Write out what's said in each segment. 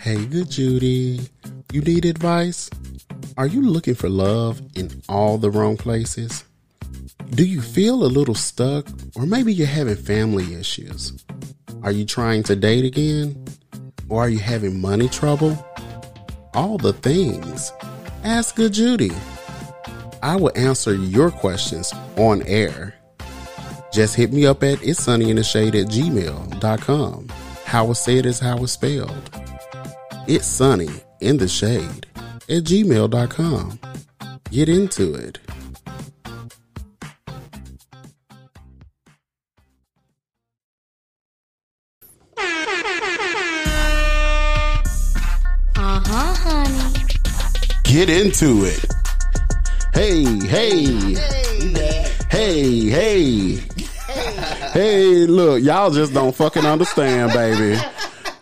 Hey, good Judy. You need advice? Are you looking for love in all the wrong places? Do you feel a little stuck, or maybe you're having family issues? Are you trying to date again? Or are you having money trouble? All the things. Ask Good Judy. I will answer your questions on air. Just hit me up at it's sunny in the shade at gmail.com. How it's said is how it's spelled. It's sunny in the shade at gmail.com. Get into it. Uh huh, honey. Get into it. Hey, hey. Hey, hey. Hey, look, y'all just don't fucking understand, baby.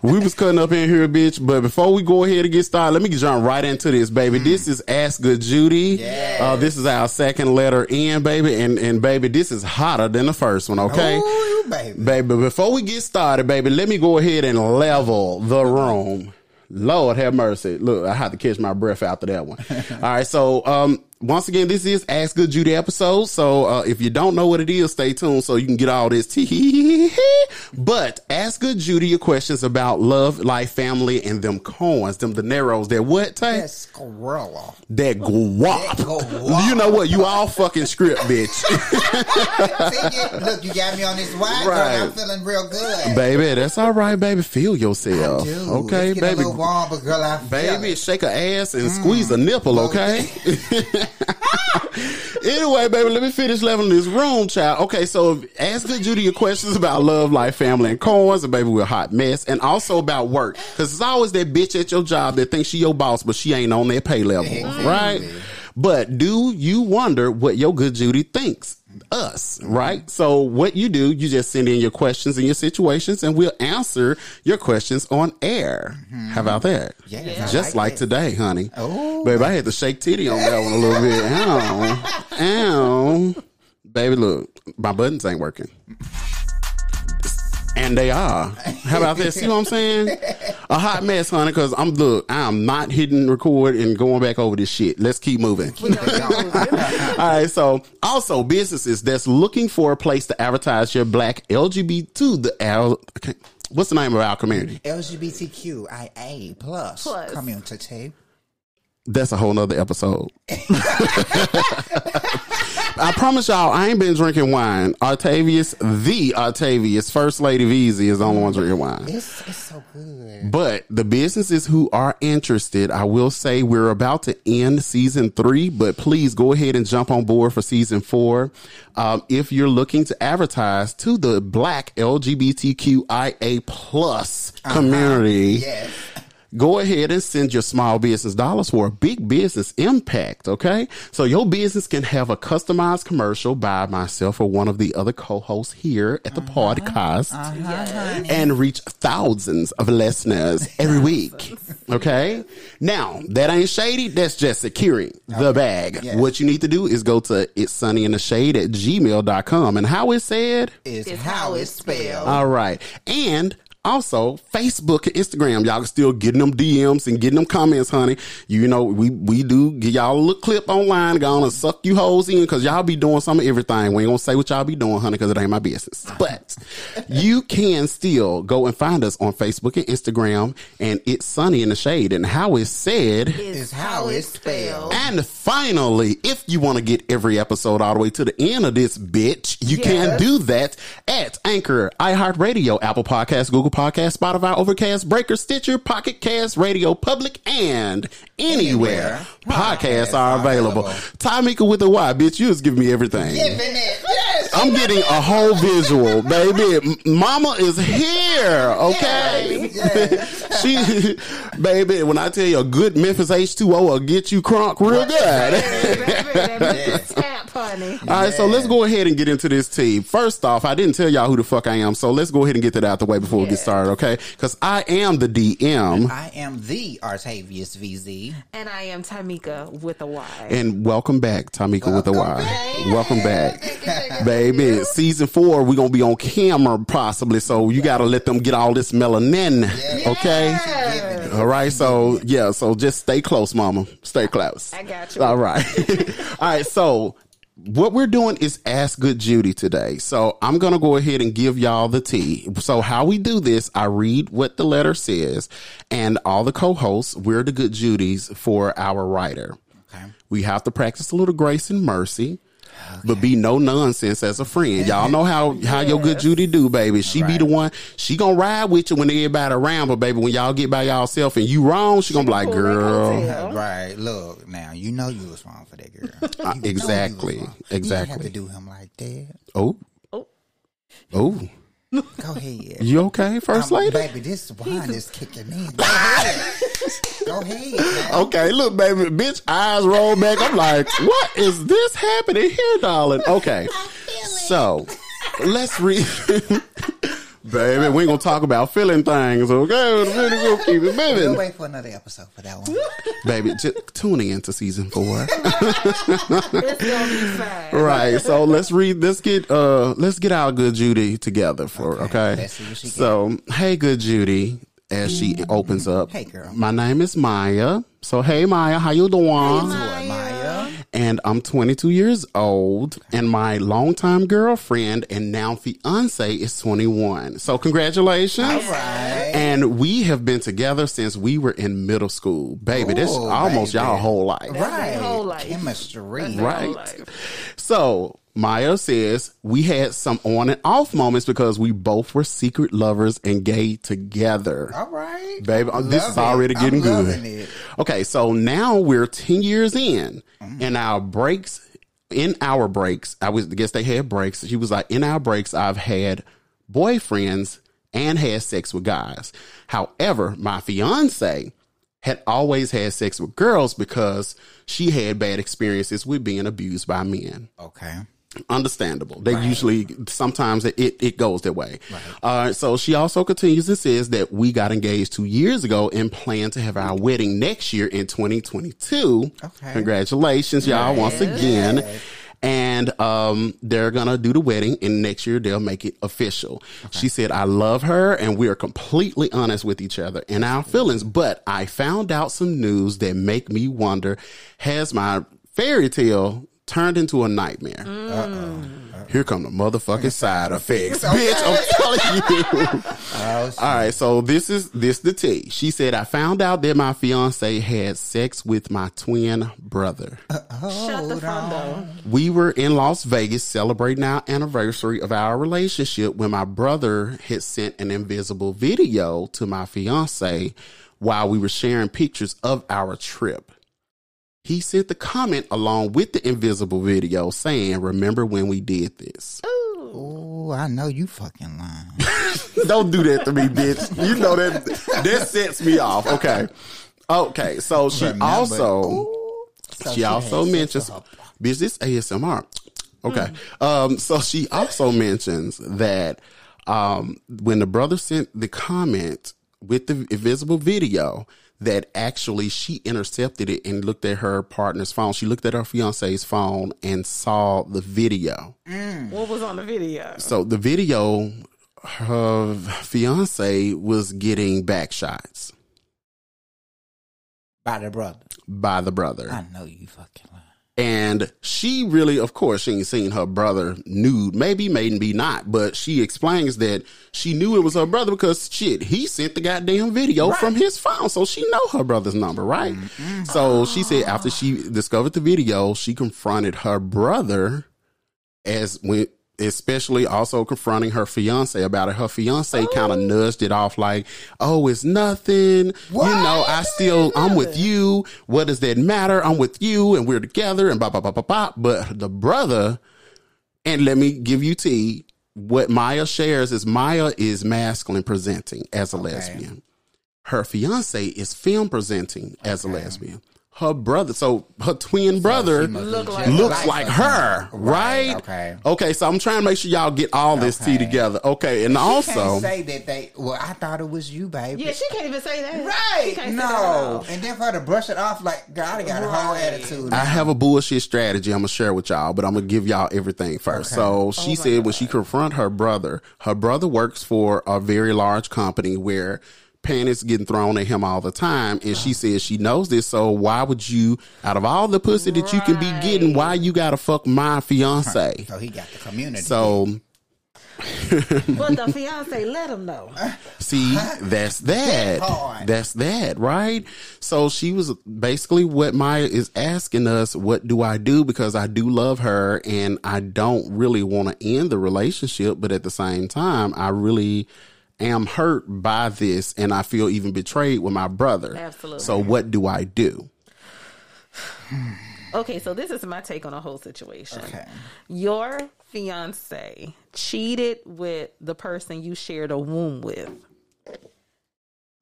We was cutting up in here, bitch. But before we go ahead and get started, let me jump right into this, baby. This is Ask Good Judy. Uh, this is our second letter in, baby. And, and baby, this is hotter than the first one, okay? Ooh, baby. Baby, before we get started, baby, let me go ahead and level the room. Lord have mercy. Look, I had to catch my breath after that one. All right. So, um, once again, this is Ask Good Judy episode. So, uh, if you don't know what it is, stay tuned so you can get all this tea. But Ask Good Judy your questions about love, life, family, and them coins, them dineros, that what, Tay? That's Gorilla. That guap. That guap. You know what? You all fucking script, bitch. Look, you got me on this wine, Right. girl. I'm feeling real good. baby, that's all right, baby. Feel yourself. Okay, baby. A warm, girl, Baby, it. shake her ass and squeeze a nipple, okay? anyway, baby, let me finish leveling this room, child. Okay, so ask Good Judy your questions about love, life, family, and coins, and baby, we're a hot mess, and also about work. Because it's always that bitch at your job that thinks she your boss, but she ain't on their pay level, right? But do you wonder what your good Judy thinks? Us, right? So what you do, you just send in your questions and your situations, and we'll answer your questions on air. Mm-hmm. How about that? Yeah, Yeah. Just like like today, honey. Oh, baby, I had to shake titty on that one a little bit. Ow, ow, baby, look, my buttons ain't working. And they are. How about that? See what I'm saying? A hot mess, honey, because I'm, look, I'm not hitting record and going back over this shit. Let's keep moving. All right. So also businesses that's looking for a place to advertise your black LGBT to the L. Okay, what's the name of our community? LGBTQIA plus, Plus. community. That's a whole nother episode. I promise y'all, I ain't been drinking wine. Octavius, the Octavius, First Lady VZ is the only one drinking wine. It's, it's so good. But the businesses who are interested, I will say we're about to end season three, but please go ahead and jump on board for season four. Um, if you're looking to advertise to the black LGBTQIA plus community, Yes. Go ahead and send your small business dollars for a big business impact. Okay. So your business can have a customized commercial by myself or one of the other co-hosts here at the uh-huh. podcast uh-huh. and reach thousands of listeners every week. Okay. Now that ain't shady. That's just securing the bag. Yes. What you need to do is go to it's sunny in the shade at gmail.com and how it said. Is how how it's it's spelled. All right. And also Facebook and Instagram. Y'all are still getting them DMs and getting them comments, honey. You know, we, we do get y'all a little clip online, gonna suck you hoes in because y'all be doing some of everything. We ain't gonna say what y'all be doing, honey, because it ain't my business. But you can still go and find us on Facebook and Instagram and it's sunny in the shade and how it's said. Is how it's spelled. And finally, if you want to get every episode all the way to the end of this bitch, you can do that at Anchor, iHeartRadio, Apple Podcasts, Google Podcasts, Spotify, Overcast, Breaker, Stitcher, Pocket Cast, Radio Public, and anywhere, Anywhere podcasts are available. Tamika with a Y, bitch, you just giving me everything. Yes. I'm getting a whole visual, baby. Mama is here, okay? Yes. she, baby, when I tell you a good Memphis H2O will get you crunk real good. Tap, honey. All right, so let's go ahead and get into this tea. First off, I didn't tell y'all who the fuck I am, so let's go ahead and get that out the way before we get started, okay? Because I am the DM. I am the Artavius VZ. And I am Tamika with a Y. And welcome back, Tamika with a Y. Welcome back. Welcome back, baby. Season four, we're gonna be on camera possibly, so you gotta let them get all this melanin, okay? Giving All right. So yeah. So just stay close, mama. Stay close. I got you. All right. All right. So what we're doing is ask good Judy today. So I'm going to go ahead and give y'all the tea. So how we do this, I read what the letter says and all the co-hosts, we're the good Judys for our writer. Okay. We have to practice a little grace and mercy. But be no nonsense as a friend. Y'all know how how your good Judy do, baby. She be the one. She gonna ride with you when everybody around, but baby, when y'all get by y'allself and you wrong, she gonna be like, girl. Right. Look, now you know you was wrong for that girl. Uh, you know you exactly. You didn't have Exactly. to do him like that. Oh, Oh. oh, Go ahead. you okay, first Um, lady? baby, this wine is kicking in. Go ahead. Go ahead. man. Okay, look, baby, bitch, eyes roll back. I'm like, what is this happening here, darling? Okay, so let's read. baby, we ain't gonna talk about feeling things, okay? We're gonna keep it We'll moving. wait for another episode for that one. Baby, just tuning into season four. It's gonna be fine. right. So let's read. Let's get. Uh, let's get our good Judy together for. Okay, Okay. let's see what she so hey, good Judy. As she opens up, Hey, girl. My name is Maya. So hey, Maya, how you doing? Boy, Maya. And I'm 22 years old, and my longtime girlfriend and now fiance is 21. So congratulations! All right. And we have been together since we were in middle school, baby. This Ooh, almost baby. y'all whole life. Right. whole life. Chemistry. That's Right. life. So Maya says we had some on and off moments because we both were secret lovers and gay together. All right. Baby, uh, this Love is it. already I'm getting good. it. Okay, so now we're 10 years in Mm-hmm. and our breaks, in our breaks, I was, I guess they had breaks. She was like, in our breaks, I've had boyfriends and had sex with guys. However, my fiance had always had sex with girls because she had bad experiences with being abused by men Okay. Understandable. They usually sometimes it, it, goes that way. Uh, so she also continues and says that we got engaged two years ago and plan to have our wedding next year in 2022. Okay. Congratulations, y'all, once again. And um, they're gonna do the wedding, and next year they'll make it official. She said, "I love her, and we are completely honest with each other and our feelings." But I found out some news that make me wonder: Has my fairy tale turned into a nightmare? Here come the motherfucking side effects, bitch! I'm telling you. Oh, All right, so this is this the tea. She said, "I found out that my fiance had sex with my twin brother." Shut the front door. We were in Las Vegas celebrating our anniversary of our relationship when my brother had sent an invisible video to my fiance while we were sharing pictures of our trip. He sent the comment along with the invisible video saying, Remember when we did this? Oh, I know you fucking lying. Don't do that to me, bitch. You know that that sets me off. Okay. Okay. So she Remember- also Ooh. So she also mentions with her- bitch this ASMR. Okay. Um so she also mentions that um when the brother sent the comment with the invisible video that actually she intercepted it and looked at her partner's phone. She looked at her fiance's phone and saw the video. Mm. What was on the video? So the video, her fiance was getting back shots by the brother. by the brother. I know you fucking lying. And she really, of course, she ain't seen her brother nude. Maybe, maybe not. But she explains that she knew it was her brother because shit, he sent the goddamn video from his phone. So she know her brother's number, right? Mm-hmm. So she said after she discovered the video, she confronted her brother as when especially also confronting her fiance about it. Her fiance kind of oh. nudged it off like, "Oh, it's nothing. You know, I still I'm with you. What does that matter? I'm with you and we're together and blah blah blah blah blah." But the brother and let me give you tea. What Maya shares is Maya is masculine presenting as a lesbian. Her fiance is femme presenting as a lesbian. Her brother, so her twin brother must Look like looks like her, right? Okay. Okay, so I'm trying to make sure y'all get all this tea together. Okay, and She also, can't say that they. Well, I thought it was you, baby. Yeah, she can't even say that. She Right. can't say that No. And then for her to brush it off like, God, I got a whole Right. attitude. I have a bullshit strategy I'm gonna share with y'all, but I'm gonna give y'all everything first. So she oh said when she confront her brother, her brother works for a very large company where panties getting thrown at him all the time, and she says she knows this. So why would you, out of all the pussy that you can be getting, why you gotta fuck my fiance? So he got the community. So But the fiance let him know. See, that's that. hard. That's that, right? So she was basically what Maya is asking us, what do I do? Because I do love her and I don't really want to end the relationship, but at the same time, I really am hurt by this and I feel even betrayed with my brother. Absolutely. So what do I do? Okay, so this is my take on the whole situation. Okay. Your fiance cheated with the person you shared a womb with.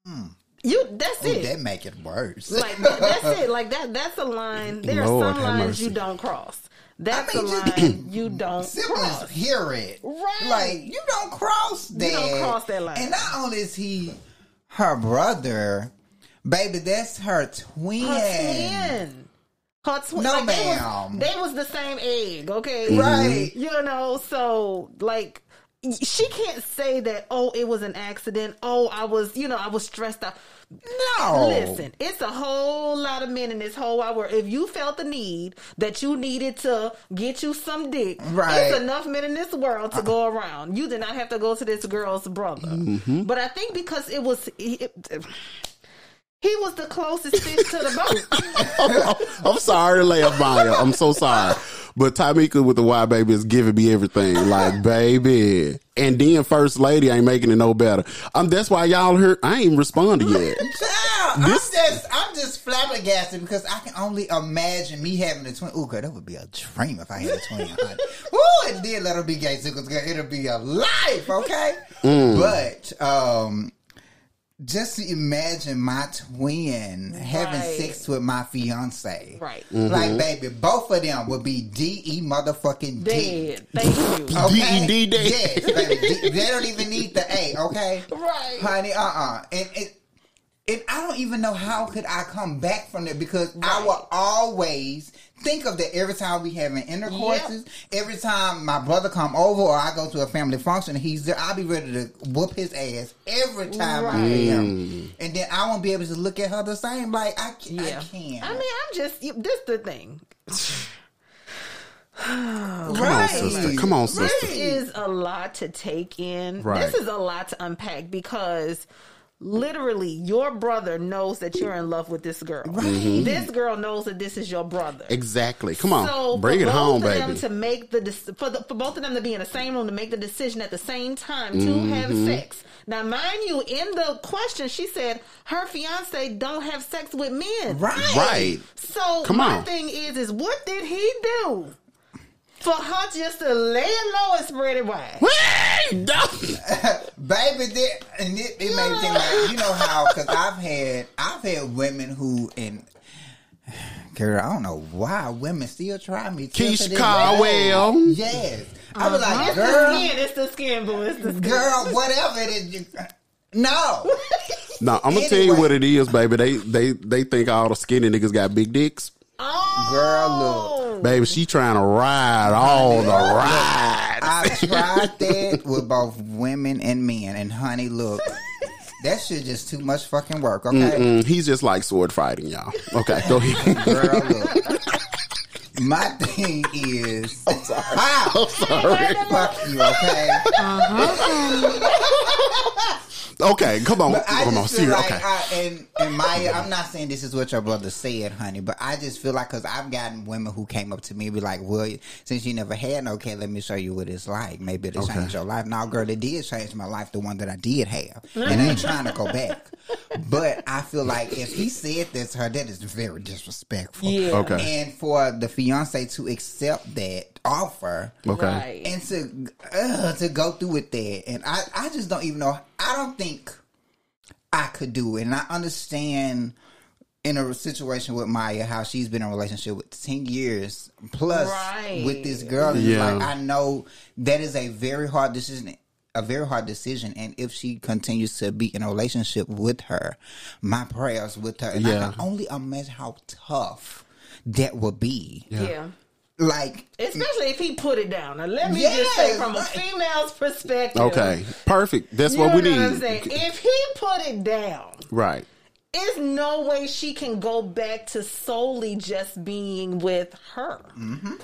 Hmm. You that's Ooh, it. that make it worse. like that, that's it. Like that that's a line. There are some lines mercy. you don't cross. That's I mean, a line you don't Siblings cross. hear it. Right. Like, you don't cross that. You don't cross that line. And not only is he her brother, baby, that's her twin. Her twin. Her twin. No, like, they was, they was the same egg, okay? Right. You know, so like she can't say that, oh, it was an accident. Oh, I was, you know, I was stressed out. No. Listen, it's a whole lot of men in this whole wide world. If you felt the need that you needed to get you some dick, Right. it's enough men in this world to go around. You did not have to go to this girl's brother. Mm-hmm. But I think because it was. He, he was the closest fish to the boat. I'm sorry to laugh, Maya. I'm so sorry. But Tamika with the Y baby is giving me everything. Like, baby. And then First Lady ain't making it no better. Um, that's why y'all heard I ain't responded yet. Child, This- I'm just I'm just flabbergasted because I can only imagine me having a twin. Ooh, girl, that would be a dream if I had a twin. Ooh, and then let her be gay too, because it'll be a life, okay? Mm. But um just to imagine my twin having sex with my fiance. Right. Mm-hmm. Like, baby, both of them would be D-E motherfucking D. Dead. Thank you. Okay? D-E-D dead. Yes, baby. D- they don't even need the A, okay? Right. Honey, uh-uh. And it and I don't even know how could I come back from it because I will always think of that every time we having intercourses, every time my brother come over or I go to a family function and he's there, I'll be ready to whoop his ass every time I see him. Mm. And then I won't be able to look at her the same. Like I, Yeah. I can't. I mean, I'm just you- this the thing. Come on, sister. Come on, sister. This is a lot to take in. Right. This is a lot to unpack because literally your brother knows that you're in love with this girl. This girl knows that this is your brother. Exactly. Come on. So Bring it home, baby. to make the for the, for both of them to be in the same room to make the decision at the same time to Mm-hmm. have sex. Now, mind you, in the question, she said her fiance don't have sex with men. right. Right. So Come my on. thing is, is what did he do for her just to lay it low and spread it wide? Baby, that, and it, it made me think like you know how because I've had I've had women who and girl I don't know why women still try me. till to Keisha this Caldwell. day. Yes, I was uh-huh. like, It's the skin. It's the skin, boo. It's the skin. girl, whatever it is. you- No, No, I'm gonna tell you what it is, baby. They they they think all the skinny niggas got big dicks. Oh, Girl, look. Baby, she trying to ride all the rides. I've tried that with both women and men, and honey, look, that shit just too much fucking work. Okay, Mm, he's just like sword fighting, y'all. Okay, go ahead. girl, look. My thing is, I'm sorry. I'm sorry. Fuck you, okay? Okay, come on, But I come on, just feel serious. like, Okay, I, and, and Maya, I'm not saying this is what your brother said, honey, but I just feel like, because I've gotten women who came up to me and be like, well, since you never had no okay, let me show you what it's like. Maybe it'll Okay. change your life. Now, girl, it did change my life, the one that I did have. Mm-hmm. And I ain't trying to go back. But I feel like if he said this to her, that is very disrespectful. Yeah. Okay. And for the fiance to accept that offer, okay. Right. and to uh, to go through with that, and I I just don't even know. I don't think I could do it, and I understand in a situation with Maya how she's been in a relationship with ten years plus Right. with this girl. Yeah. like I know that is a very hard decision. A very hard decision, and if she continues to be in a relationship with her, my prayers with her, and Yeah. I can only imagine how tough that would be. Yeah. like Especially if he put it down. Now, let me just say, from a female's perspective. Okay, perfect. That's You what we know what I'm need. saying? If he put it down, Right. there's no way she can go back to solely just being with her. Mm-hmm.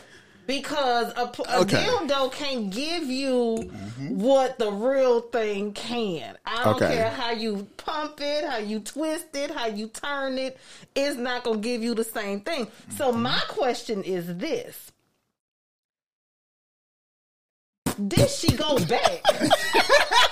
Because a, a Okay. dildo can't give you what the real thing can. I don't Okay. care how you pump it, how you twist it, how you turn it. It's not going to give you the same thing. So mm-hmm. my question is this. Did she go back?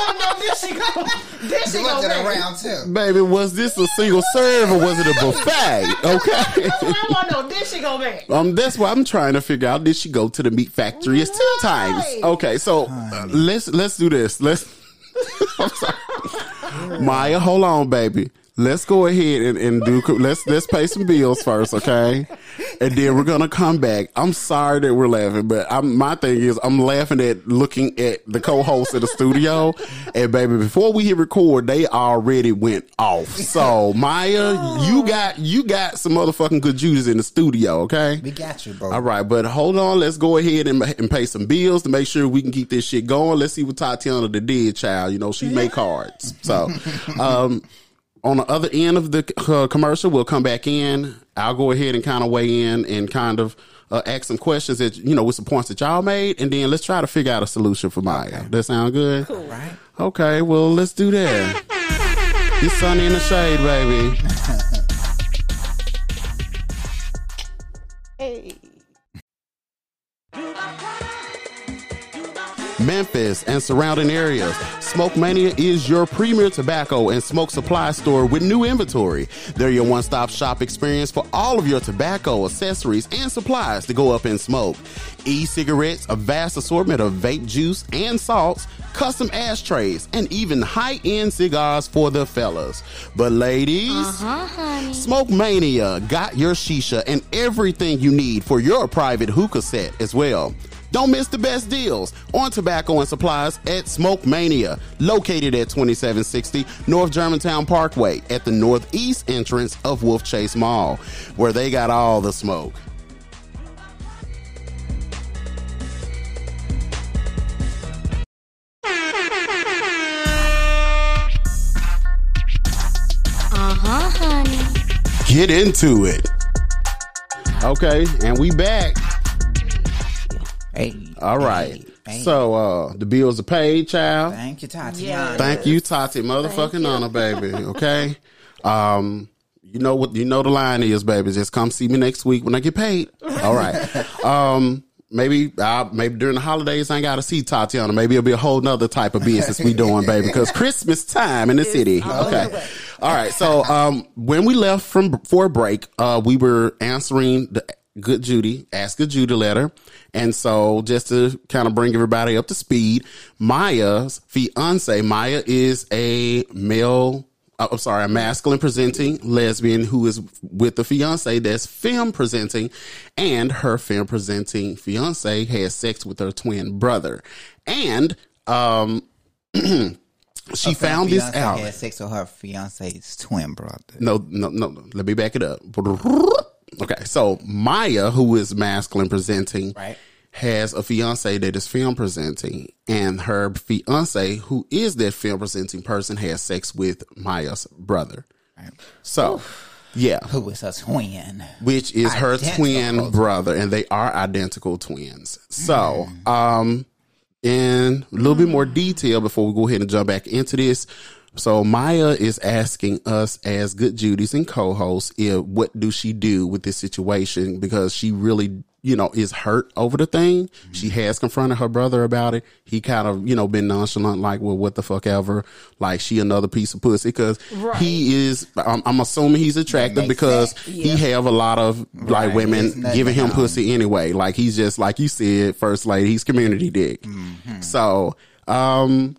I want to know, she go, did she She go was it back? around too. Baby, was this a single serve or was it a buffet? Okay. That's what I want to know. Did she go back? Um, that's what I'm trying to figure out. Did she go to the meat factory It's two times? Okay, so uh, let's let's do this. Let's. I'm sorry. Maya, hold on, baby. Let's go ahead and, and do. Let's let's pay some bills first, okay? And then we're gonna come back. I'm sorry that we're laughing, but I'm my thing is I'm laughing at looking at the co-host of the studio, and baby, before we hit record, they already went off. So Maya, you got you got some motherfucking good juices in the studio, okay? We got you, bro. All right, but hold on. Let's go ahead and, and pay some bills to make sure we can keep this shit going. Let's see what Tatiana the did, child. You know, she make cards. So, um, on the other end of the uh, commercial, we'll come back in. I'll go ahead and kind of weigh in and kind of uh, ask some questions that you know with some points that y'all made, and then let's try to figure out a solution for Maya. That sound good? Cool. Right? Okay, well let's do that. It's sunny in the shade, baby. Hey. Memphis and surrounding areas. Smoke Mania is your premier tobacco and smoke supply store with new inventory. They're your one stop shop experience for all of your tobacco, accessories, and supplies to go up in smoke. E cigarettes, a vast assortment of vape juice and salts, custom ashtrays, and even high end cigars for the fellas. But ladies, uh-huh, Smoke Mania got your shisha and everything you need for your private hookah set as well. Don't miss the best deals on tobacco and supplies at Smoke Mania, located at 2760 North Germantown Parkway at the northeast entrance of Wolfchase Mall, where they got all the smoke. Uh-huh, honey. Get into it. Okay, and we back. Hey. All right. Hey, hey. So uh the bills are paid, child. thank you, Tatiana. Yeah. Thank you, Tati, motherfucking honor, baby. Okay. Um, you know what? You know the line is, baby. Just come see me next week when I get paid. All right. Um, maybe, uh, maybe during the holidays I ain't got to see Tatiana. Maybe it'll be a whole nother type of business we doing, baby, because Christmas time in the city. Okay. All right. So, um, when we left from for a break, uh, we were answering the Good Judy, Ask Good Judy letter. And so just to kind of bring everybody up to speed, Maya's fiance, Maya is a male, uh, I'm sorry, a masculine presenting lesbian who is with the fiance that's femme presenting and her femme presenting fiance has sex with her twin brother. And, um, she found this out. Had sex with her fiance's twin brother. No, no, no, no. Let me back it up. Okay, so Maya, who is masculine presenting, Right. has a fiance that is femme presenting, and her fiance, who is that femme presenting person, has sex with Maya's brother. Right. So, yeah, Who is her twin? which is her twin brother, and they are identical twins. So, um, in a little bit more detail before we go ahead and jump back into this. So Maya is asking us as good Judy's and co-hosts, if, what do she do with this situation? Because she really, you know, is hurt over the thing. She has confronted her brother about it. He kind of, you know, been nonchalant, like, well, what the fuck ever. Like she another piece of pussy because Right. he is, I'm, I'm assuming he's attractive because sense. he have a lot of like Right. women giving him pussy anyway. Like he's just like you said, first lady. He's community dick. Mm-hmm. So, um,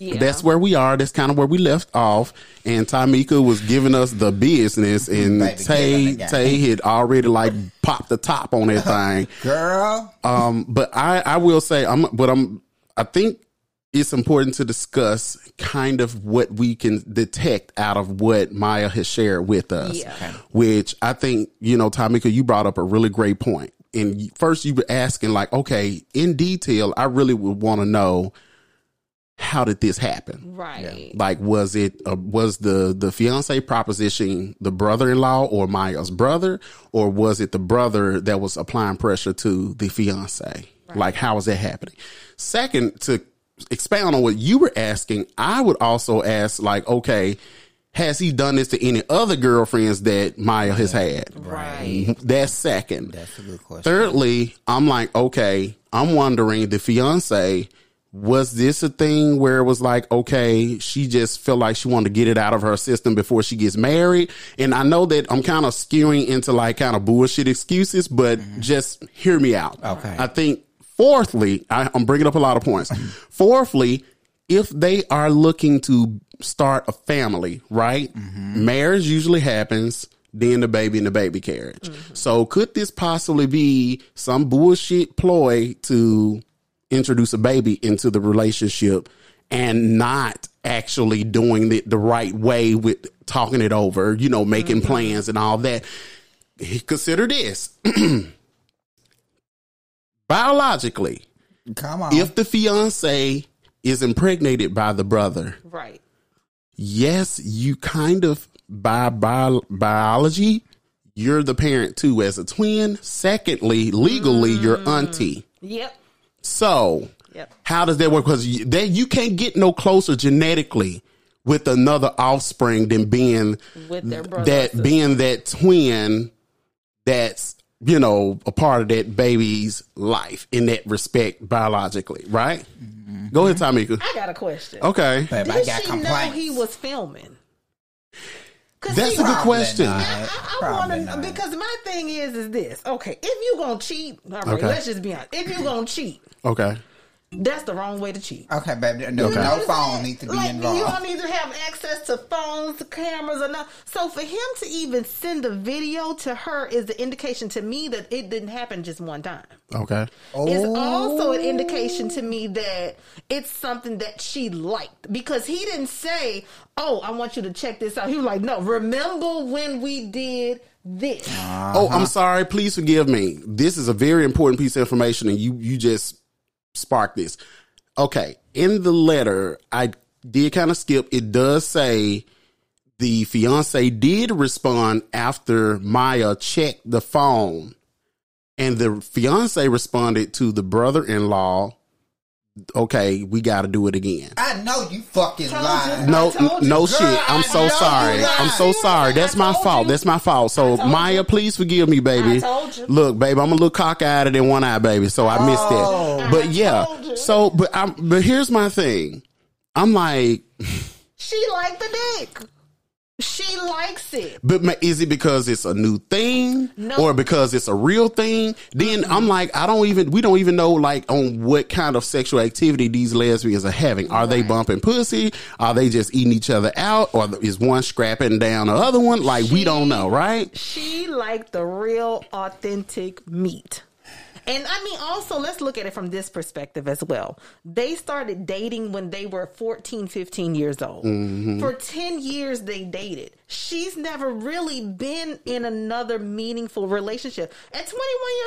Yeah. that's where we are. That's kind of where we left off. And Tamika was giving us the business, and Baby, Tay give him the Tay had already like popped the top on that thing. Girl. Um, but I I will say I'm, but I'm I think it's important to discuss kind of what we can detect out of what Maya has shared with us. Yeah. Okay. Which I think you know, Tamika, you brought up a really great point. and first you were asking like, okay, in detail, I really would want to know how did this happen? Right. Like, was it uh, was the the fiance proposition the brother in law or Maya's brother, or was it the brother that was applying pressure to the fiance? Like, how is that happening? Second, to expound on what you were asking, I would also ask, like, okay, has he done this to any other girlfriends that Maya has had? Right. That's second. That's a good question. Thirdly, I'm like, okay, I'm wondering the fiance, was this a thing where it was like, okay, she just felt like she wanted to get it out of her system before she gets married? And I know that I'm kind of skewing into like kind of bullshit excuses, but mm-hmm. just hear me out. Okay. I think fourthly, I, I'm bringing up a lot of points. fourthly, if they are looking to start a family, right? Mm-hmm. Marriage usually happens, then the baby and the baby carriage. Mm-hmm. So could this possibly be some bullshit ploy to introduce a baby into the relationship and not actually doing it the right way with talking it over, you know, making mm-hmm. plans and all that? Consider this. Biologically, Come on. if the fiance is impregnated by the brother, Right. yes, you kind of by bio, biology, you're the parent too as a twin. Secondly, legally, you're mm. auntie. Yep. So, Yep. how does that work? Because you, they, you can't get no closer genetically with another offspring than being With their that being that twin that's you know a part of that baby's life in that respect biologically, right? Mm-hmm. Go ahead, Tamika. I got a question. Okay, Babe, I Did got she know he was filming? 'Cause That's a good question. not. I, I Probably want to because my thing is is this okay? If you gonna cheat, all right, Okay. let's just be honest. If you gonna cheat, okay. that's the wrong way to cheat. Okay, baby. No, Okay. no phone needs to be like, involved. You don't need to have access to phones, cameras, or not. So for him to even send a video to her is the indication to me that it didn't happen just one time. Okay. It's Oh. also an indication to me that it's something that she liked because he didn't say, "Oh, I want you to check this out." He was like, "No, remember when we did this?" Oh, I'm sorry. Please forgive me. This is a very important piece of information, and you you just sparked this. Okay, in the letter, I did kind of skip. It does say the fiance did respond after Maya checked the phone, and the fiance responded to the brother-in-law. Okay, we got to do it again. I know you fucking Told lying. No, you. no Girl, shit. I'm so sorry. I'm so sorry. That's my fault. you. That's my fault. So Maya, you. please forgive me, baby. I told you. Look, baby, I'm a little cockeyed in one eye, baby. So I missed Oh. that. But I yeah. So, but I'm. But here's my thing. I'm like, She liked the dick. She likes it. but is it because it's a new thing, No. or because it's a real thing? Then I'm like, I don't even. We don't even know like on what kind of sexual activity these lesbians are having. Are they bumping pussy? Are they just eating each other out, or is one scrapping down the other one? Like we don't know, right? She liked the real, authentic meat. And I mean, also, let's look at it from this perspective as well. They started dating when they were 14, 15 years old. Mm-hmm. For 10 years, they dated. She's never really been in another meaningful relationship. At 21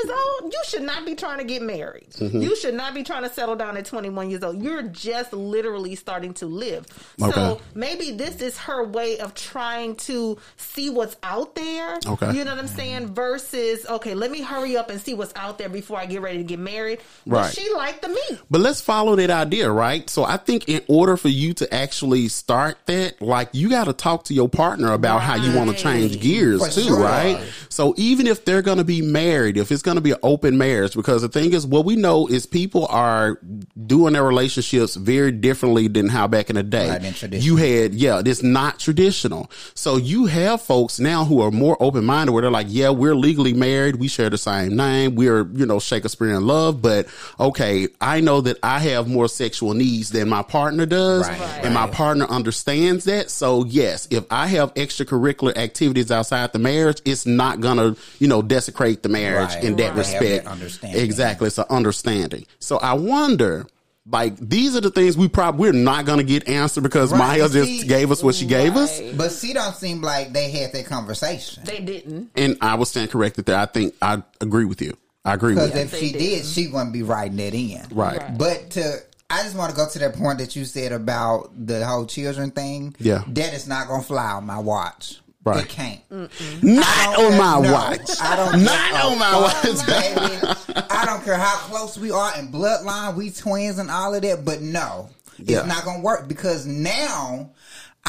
years old, you should not be trying to get married. Mm-hmm. You should not be trying to settle down at 21 years old. You're just literally starting to live. Okay. So maybe this is her way of trying to see what's out there. Okay. You know what I'm saying? Versus, okay, let me hurry up and see what's out there before I get ready to get married. But Right. she liked the meat. But let's follow that idea, right? So I think in order for you to actually start that, like you got to talk to your partner about how you want to change gears For too, sure. right? So even if they're going to be married, if it's going to be an open marriage, because the thing is, what we know is people are doing their relationships very differently than how back in the day Right, you had, yeah, it's not traditional. So you have folks now who are more open minded where they're like, yeah, we're legally married. We share the same name. We're, you know, Shakespearean love. But okay, I know that I have more sexual needs than my partner does. Right, Right. And my partner understands that. So yes, if I have extracurricular activities outside the marriage, it's not gonna, you know, desecrate the marriage Right. in that Right. respect. That understanding. Exactly. It's an understanding. So I wonder, like, these are the things we probably we're not gonna get answered because Right. Maya just See- gave us what she gave us. But she don't seem like they had that conversation. They didn't. And I will stand corrected there. I think I agree with you. I agree with Because you. if she did. did, she wouldn't be writing that in. Right. Right. But to I just want to go to that point that you said about the whole children thing. Yeah. That is not gonna fly on my watch. Right. It can't. Not I don't on my no, watch. I don't Not care. on my Oh, watch. baby. I don't care how close we are in bloodline, we twins and all of that, but no. Yeah. It's not gonna work because now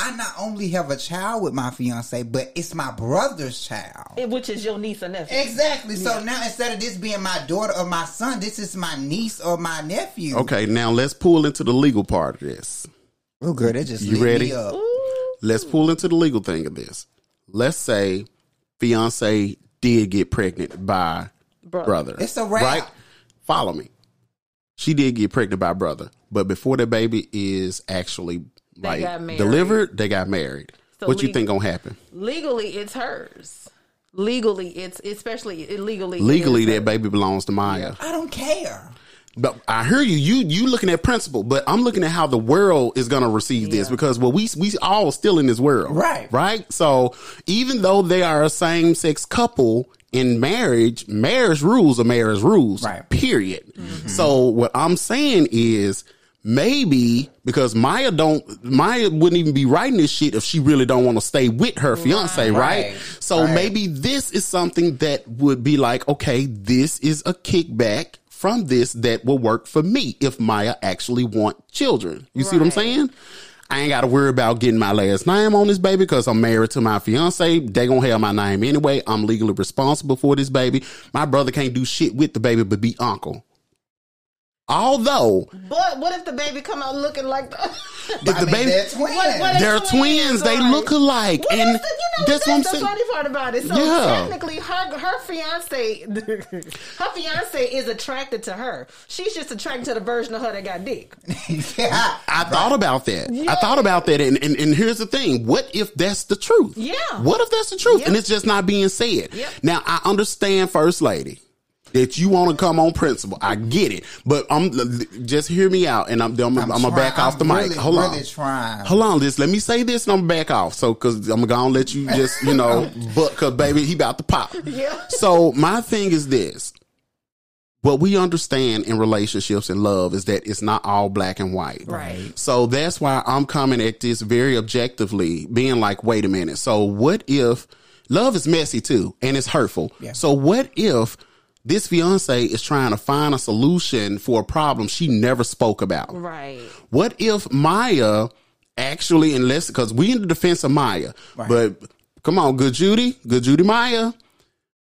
I not only have a child with my fiance, but it's my brother's child. Which is your niece or nephew. Exactly. So now instead of this being my daughter or my son, this is my niece or my nephew. Okay, now let's pull into the legal part of this. Oh, girl, that just You lit ready? Me up. Let's pull into the legal thing of this. Let's say fiance did get pregnant by Brother. brother. It's a wrap. Right? Follow me. She did get pregnant by brother, but before the baby is actually like got married. delivered, they got married. So what you think gonna happen? Legally, it's hers. Legally, it's especially illegally. Legally, that baby belongs to Maya. I don't care. But I hear you. You you looking at principle, but I'm looking at how the world is going to receive this because well, we we all still in this world, Right. Right. So even though they are a same sex couple in marriage, marriage rules are marriage rules, Right. Period. Mm-hmm. So what I'm saying is maybe because Maya don't Maya wouldn't even be writing this shit if she really don't want to stay with her fiance, right? Right. So Right. maybe this is something that would be like, okay, this is a kickback from this that will work for me if Maya actually want children. You see what I'm saying? I ain't got to worry about getting my last name on this baby because I'm married to my fiance. They gonna have my name anyway. I'm legally responsible for this baby. My brother can't do shit with the baby but be uncle. Although But what if the baby come out looking like the? if I the mean, baby they're twins. What- what- they're twins, they right. look alike, Well, and that's, the, you know, that's what I'm the saying. funny part about it. So Yeah. technically, her her fiance, her fiance is attracted to her. She's just attracted to the version of her that got dick. yeah. I thought about that. I thought about that, and, and and here's the thing: what if that's the truth? Yeah. What if that's the truth, Yep. and it's just not being said? Yep. Now I understand, First Lady, that you want to come on principle. I get it, but I'm just hear me out, and I'm I'm, I'm, gonna back off the I'm mic. really, Hold on. really trying. Hold on, this. Let me say this, and I'm gonna back off. So, cause I'm gonna let you just, you know, but cause baby, he about to pop. Yeah. So my thing is this: what we understand in relationships and love is that it's not all black and white. Right. So that's why I'm coming at this very objectively, being like, wait a minute. So what if love is messy too, and it's hurtful? Yeah. So what if this fiance is trying to find a solution for a problem she never spoke about? Right. What if Maya actually, unless because we in the defense of Maya, but come on, good Judy, good Judy Maya.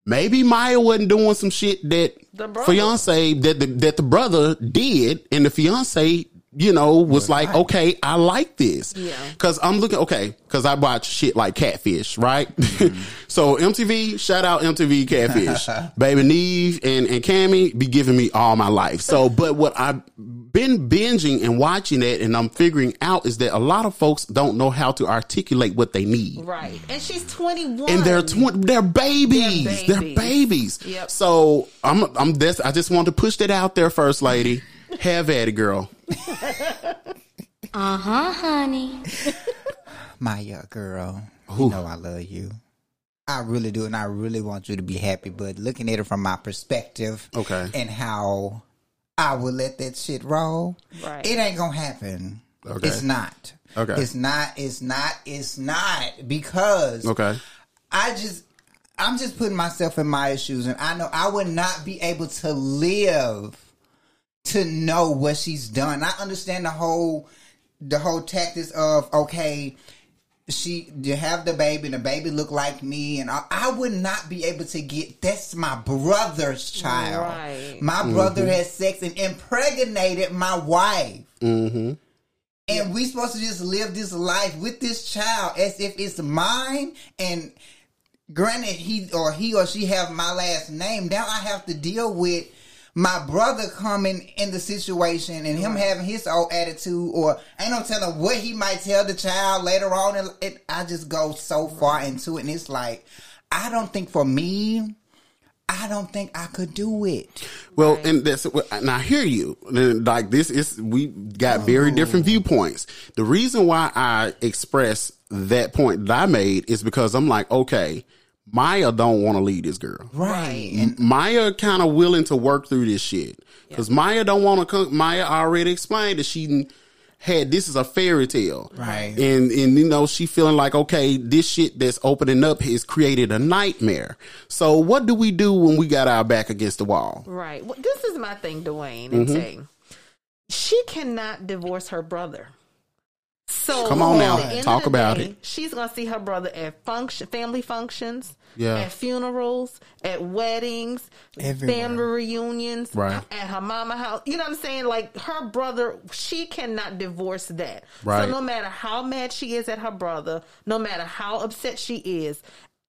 Maybe Maya wasn't doing some shit that The brother. fiance that the, that the brother did, and the fiance, you know, was like, okay, I like this. Yeah. Cause I'm looking, okay, cause I watch shit like Catfish, right? Mm-hmm. so MTV, shout out MTV Catfish. Baby Nev and, and Kamie be giving me all my life. So, but what I've been binging and watching it and I'm figuring out is that a lot of folks don't know how to articulate what they need. Right. And she's 21. And they're 20, they're babies. They're They're babies. babies. Yep. So I'm I'm this. I just want to push that out there, first lady. Have at it, girl. Uh huh, honey. Maya, girl, you know I love you. I really do, and I really want you to be happy. But looking at it from my perspective, Okay. and how I would let that shit roll, Right. it ain't gonna happen. Okay. It's not. Okay. It's not. It's not. It's not because Okay. I just I'm just putting myself in my shoes and I know I would not be able to live to know what she's done. I understand the whole the whole tactics of okay, she you have the baby and the baby look like me and I, I would not be able to get that's my brother's child. Right. My brother had sex and impregnated my wife. Mm-hmm. And we supposed to just live this life with this child as if it's mine. And granted, he or he or she have my last name. Now I have to deal with my brother coming in the situation and him having his old attitude, or ain't no telling what he might tell the child later on. And it, I just go so far into it, and it's like I don't think for me. I don't think I could do it. Well, and that's and I hear you. And Like this is we got very oh. different viewpoints. The reason why I express that point that I made is because I'm like, okay, Maya don't want to leave this girl. Right. Maya kind of willing to work through this shit because Maya don't want to come. Maya already explained that she had this is a fairy tale, Right. And and you know she feeling like okay, this shit that's opening up has created a nightmare. So what do we do when we got our back against the wall? Right. Well, this is my thing, Dwayne and Mm-hmm. Tay. She cannot divorce her brother. So Come on now, at the end of talk about day, it. She's gonna see her brother at function, family functions, Yeah. at funerals, at weddings, Everywhere. family reunions, Right. at her mama house. You know what I'm saying? Like her brother, she cannot divorce that. Right. So no matter how mad she is at her brother, no matter how upset she is.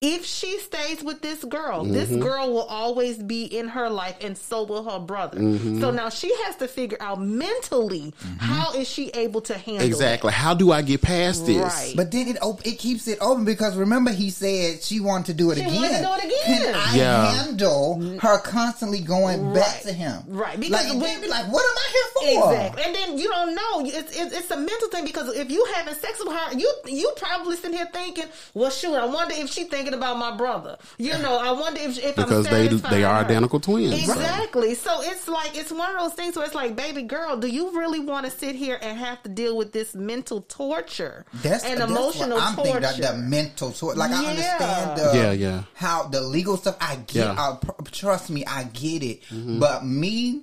If she stays with this girl, this Mm-hmm. girl will always be in her life, and so will her brother. Mm-hmm. So now she has to figure out mentally how is she able to handle Exactly. How do I get past this? Right. But then it op- it keeps it open because remember he said she wanted to do it She again. wanted to do it again. Can I Yeah. handle her constantly going back to him? Right, Because because like, when- be like, what am I here for? Exactly, and then you don't know. It's, it's it's a mental thing because if you having sex with her, you you probably sitting here thinking, "Well, shoot, I wonder if she thinking about my brother." You know, I wonder if if Because I'm they they are her. identical twins. so- Exactly. So it's like it's one of those things where it's like, baby girl, do you really want to sit here and have to deal with this mental torture That's and that's emotional what I'm torture? thinking that the mental torture, Like I understand the Yeah, yeah. how the legal stuff. I get. Yeah. Mm-hmm. I, trust me, I get it. But me,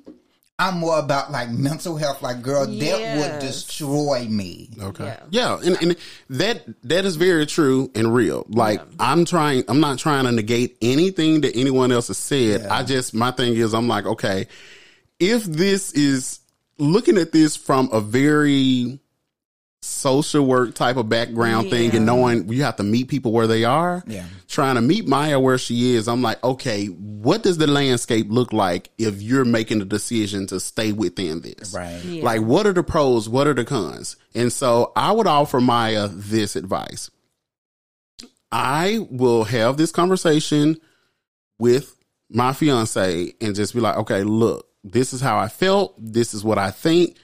I'm more about like mental health. Like, girl, that would destroy me. Okay. Yeah. Yeah, and, and that that is very true and real. Like I'm trying I'm not trying to negate anything that anyone else has said. I just my thing is I'm like, okay, if this is looking at this from a very social work type of background thing and knowing you have to meet people where they are. Yeah. Trying to meet Maya where she is, I'm like, okay, what does the landscape look like if you're making a decision to stay within this? Right. Yeah. Like, what are the pros? What are the cons? And so I would offer Maya this advice. I will have this conversation with my fiance and just be like, okay, look, this is how I felt. This is what I think.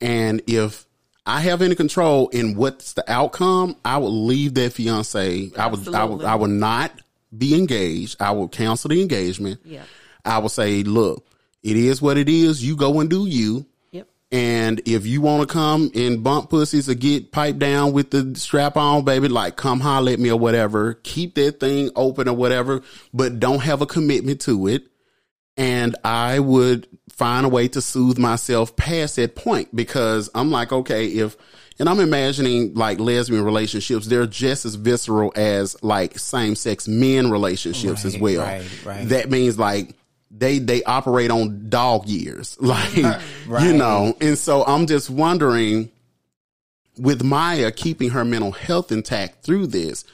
And if I have any control in what's the outcome, I will leave that fiance. I would, I would, I would not be engaged. I will cancel the engagement. Yeah. I will say, look, it is what it is. You go and do you. Yep. And if you want to come and bump pussies or get piped down with the strap on, baby, like come holler at me or whatever. Keep that thing open or whatever, but don't have a commitment to it. And I would find a way to soothe myself past that point because I'm like, okay, if, and I'm imagining like lesbian relationships, they're just as visceral as like same sex men relationships as well. right, right. That means like, they they operate on dog years like you know and so i'm just wondering with maya keeping her mental health intact through this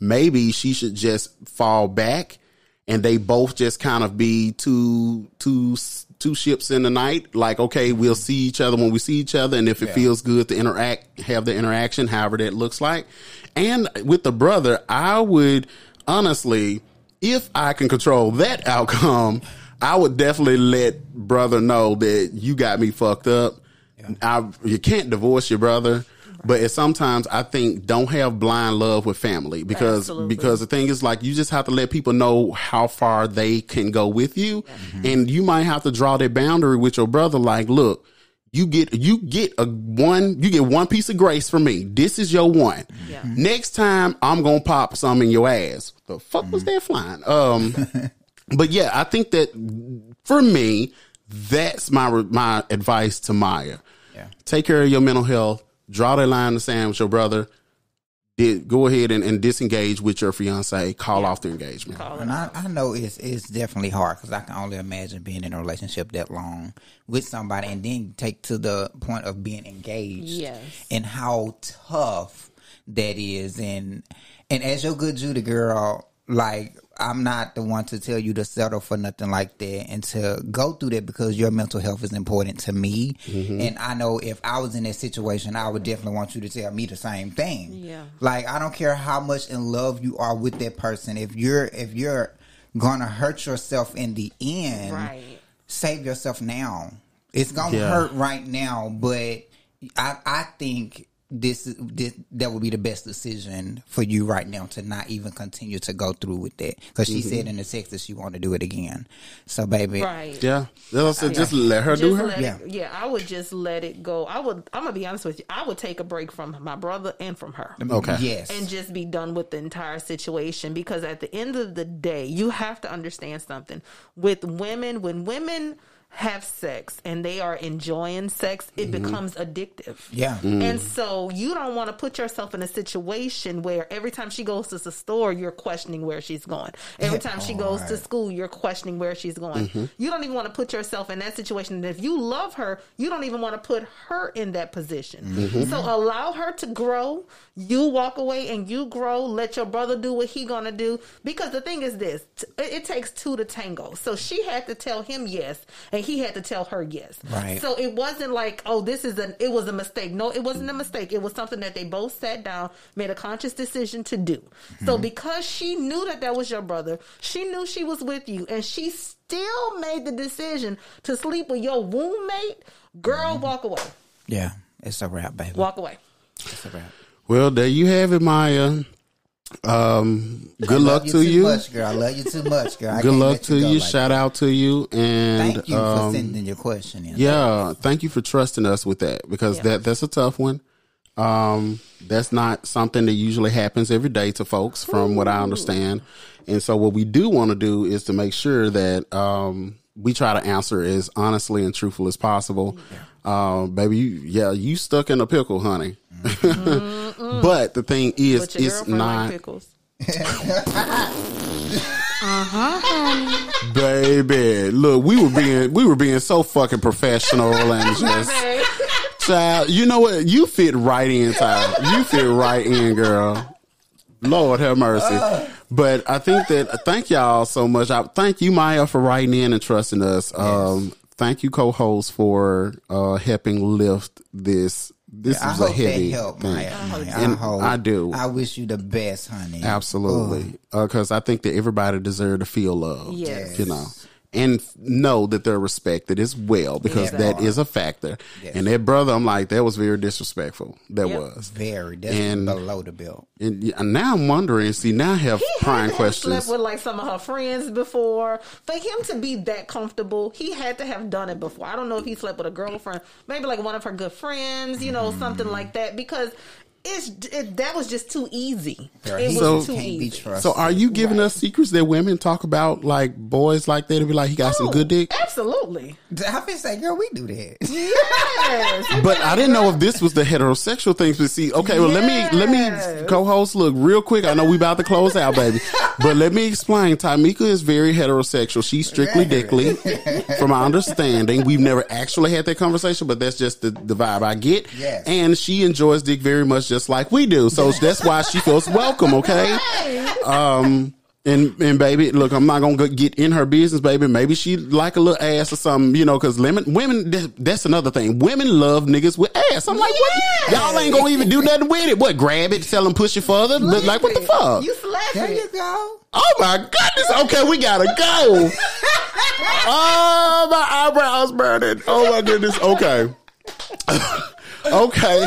maybe she should just fall back and they both just kind of be two two two ships in the night. Like okay we'll mm-hmm. see each other when we see each other and if it Yeah. feels good to interact have the interaction however that looks like. And with the brother i would honestly if i can control that outcome i would definitely let brother know that you got me fucked up. I, you can't divorce your brother but it's sometimes I think don't have blind love with family because Absolutely. because the thing is like you just have to let people know how far they can go with you, mm-hmm. and you might have to draw that boundary with your brother. Like, look, you get you get a one you get one piece of grace from me. This is your one. Yeah. Mm-hmm. Next time I'm gonna pop some in your ass. The fuck was mm-hmm. that flying? Um, but yeah, I think that for me, that's my my advice to Maya. Yeah. Take care of your mental health. Draw that line in the sand with your brother. Did, go ahead and, and disengage with your fiance. Call off the engagement. And I, I know it's it's definitely hard because I can only imagine being in a relationship that long with somebody and then take to the point of being engaged. Yes. And how tough that is. And and as your good Judy girl, like I'm not the one to tell you to settle for nothing like that and to go through that because your mental health is important to me. Mm-hmm. And I know if I was in that situation, I would definitely want you to tell me the same thing. Yeah. Like I don't care how much in love you are with that person. If you're if you're gonna hurt yourself in the end, Right. save yourself now. It's gonna Yeah. hurt right now, but I I think this, this that would be the best decision for you right now to not even continue to go through with that because she Mm-hmm. said in the text that she want to do it again. So, baby, Right. Yeah. That's what I just let her do her. let Yeah. it, yeah, I would just let it go. I would. I'm gonna be honest with you. I would take a break from my brother and from her, Okay. yes, and just be done with the entire situation. Because at the end of the day, you have to understand something. With women, when women have sex and they are enjoying sex, it Mm-hmm. becomes addictive. yeah, mm. And so you don't want to put yourself in a situation where every time she goes to the store, you're questioning where she's going. Every time she goes to school, you're questioning where she's going. Mm-hmm. You don't even want to put yourself in that situation. And if you love her, you don't even want to put her in that position. Mm-hmm. So allow her to grow. You walk away and you grow. Let your brother do what he gonna do. Because the thing is this: t- it, it takes two to tango. So she had to tell him yes, and he had to tell her yes. Right. So it wasn't like, oh, this is an it was a mistake. No, it wasn't a mistake. It was something that they both sat down, made a conscious decision to do. So mm-hmm. because she knew that that was your brother, she knew she was with you, and she still made the decision to sleep with your womb mate. Girl, mm-hmm. walk away. yeah. It's a wrap, baby. Walk away. It's a wrap. Well, there you have it, Maya. Um, good I love luck to too you. much, girl. I love you too much, girl. I Good luck to go you. like Shout that. out to you. And Thank you um, for sending your question in. Yeah, thank you for trusting us with that because Yeah. that that's a tough one. Um, that's not something that usually happens every day to folks, from what I understand. And so, what we do want to do is to make sure that um, we try to answer as honestly and truthful as possible. Uh, baby, you, yeah, you stuck in a pickle, honey. but the thing is, But your it's not. like pickles. Baby, look, we were being we were being so fucking professional and just child. You know what? You fit right in, child. You fit right in, girl. Lord have mercy. But I think that thank y'all so much. I thank you, Maya, for writing in and trusting us. Um, thank you, co-host, for uh, helping lift this. This I is a hope heavy that helped, thing. Maya. Maya. And I hope. I do. I wish you the best, honey. Absolutely, because I think that everybody deserves to feel love. Yes. you know, and f- know that they're respected as well because Yeah. that is a factor. Yes. And that brother, I'm like, that was very disrespectful. That Yep. was, Very. That's And- below the belt. and y- now I'm wondering. See, now I have He prime had to have questions. slept with like some of her friends before. For him to be that comfortable, he had to have done it before. I don't know if he slept with a girlfriend, maybe like one of her good friends, you know, something mm. like that. Because it's it, that was just too easy. Girl, it he was So- too easy. So, are you giving us secrets that women talk about, like boys like that, to be like, he got some Oh, good dick? Absolutely. I been say, girl, we do that. Yes. But I didn't know if this was the heterosexual things. But see, okay, well, let me let me co-host look real quick. I know we about to close out, baby, but let me explain. Tamika is very heterosexual. She's strictly dickly, from my understanding. We've never actually had that conversation, but that's just the, the vibe I get. Yes. And she enjoys dick very much, just like we do. So that's why she feels welcome. Okay. Um. And and baby, look, I'm not gonna get in her business, baby. Maybe she like a little ass or something, you know, because women, women, that's another thing. Women love niggas with ass. I'm like, what? Y'all ain't gonna even do nothing with it. What? Grab it, tell them push it further. Look like what the fuck? You slapped There you it. go. Oh my goodness. Okay, we gotta go. oh, my eyebrows burning. Oh my goodness. Okay. okay.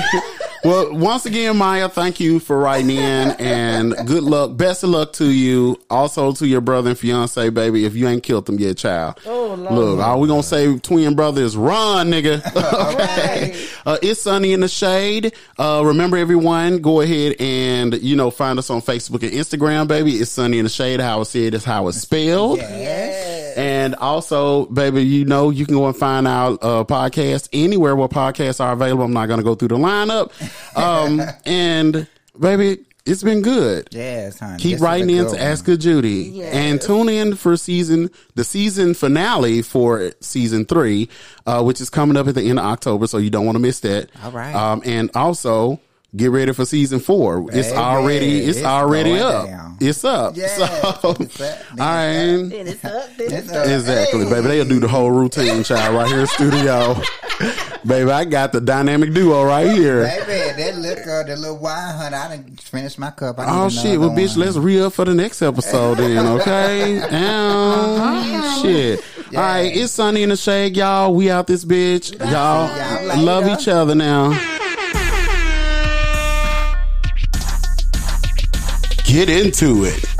Well, once again, Maya, thank you for writing in and good luck. Best of luck to you. Also to your brother and fiance, baby, if you ain't killed them yet, child. Oh, Lord. Look, all we gonna say twin brother is run, nigga. okay. Right. Uh, it's sunny in the shade. Uh, remember everyone, go ahead and, you know, find us on Facebook and Instagram, baby. It's sunny in the shade. How it's said is how it's spelled. Yes. And also, baby, you know, you can go and find our uh, podcast anywhere where podcasts are available. I'm not going to go through the lineup. Um, and, baby, it's been good. Yes, honey. Keep This writing in to one. Ask a Judy Yes. and tune in for season the season finale for season three, uh, which is coming up at the end of October. So you don't want to miss that. All right. Um, and also get ready for season four. It's already it's, it's already up. down. It's up. Yes, so it's up. all right. And it's up. It's it's up. up. Exactly, Hey. baby. They'll do the whole routine, child, right here in studio. baby, I got the dynamic duo right here. Baby, that liquor, the little wine, honey, I done finished my cup. I Oh shit! Well, bitch, one. let's re up for the next episode then, okay? Damn, uh-huh. shit. All right, it's sunny in the shade, y'all. We out this bitch, y'all. Y'all. Love each other now. Get into it.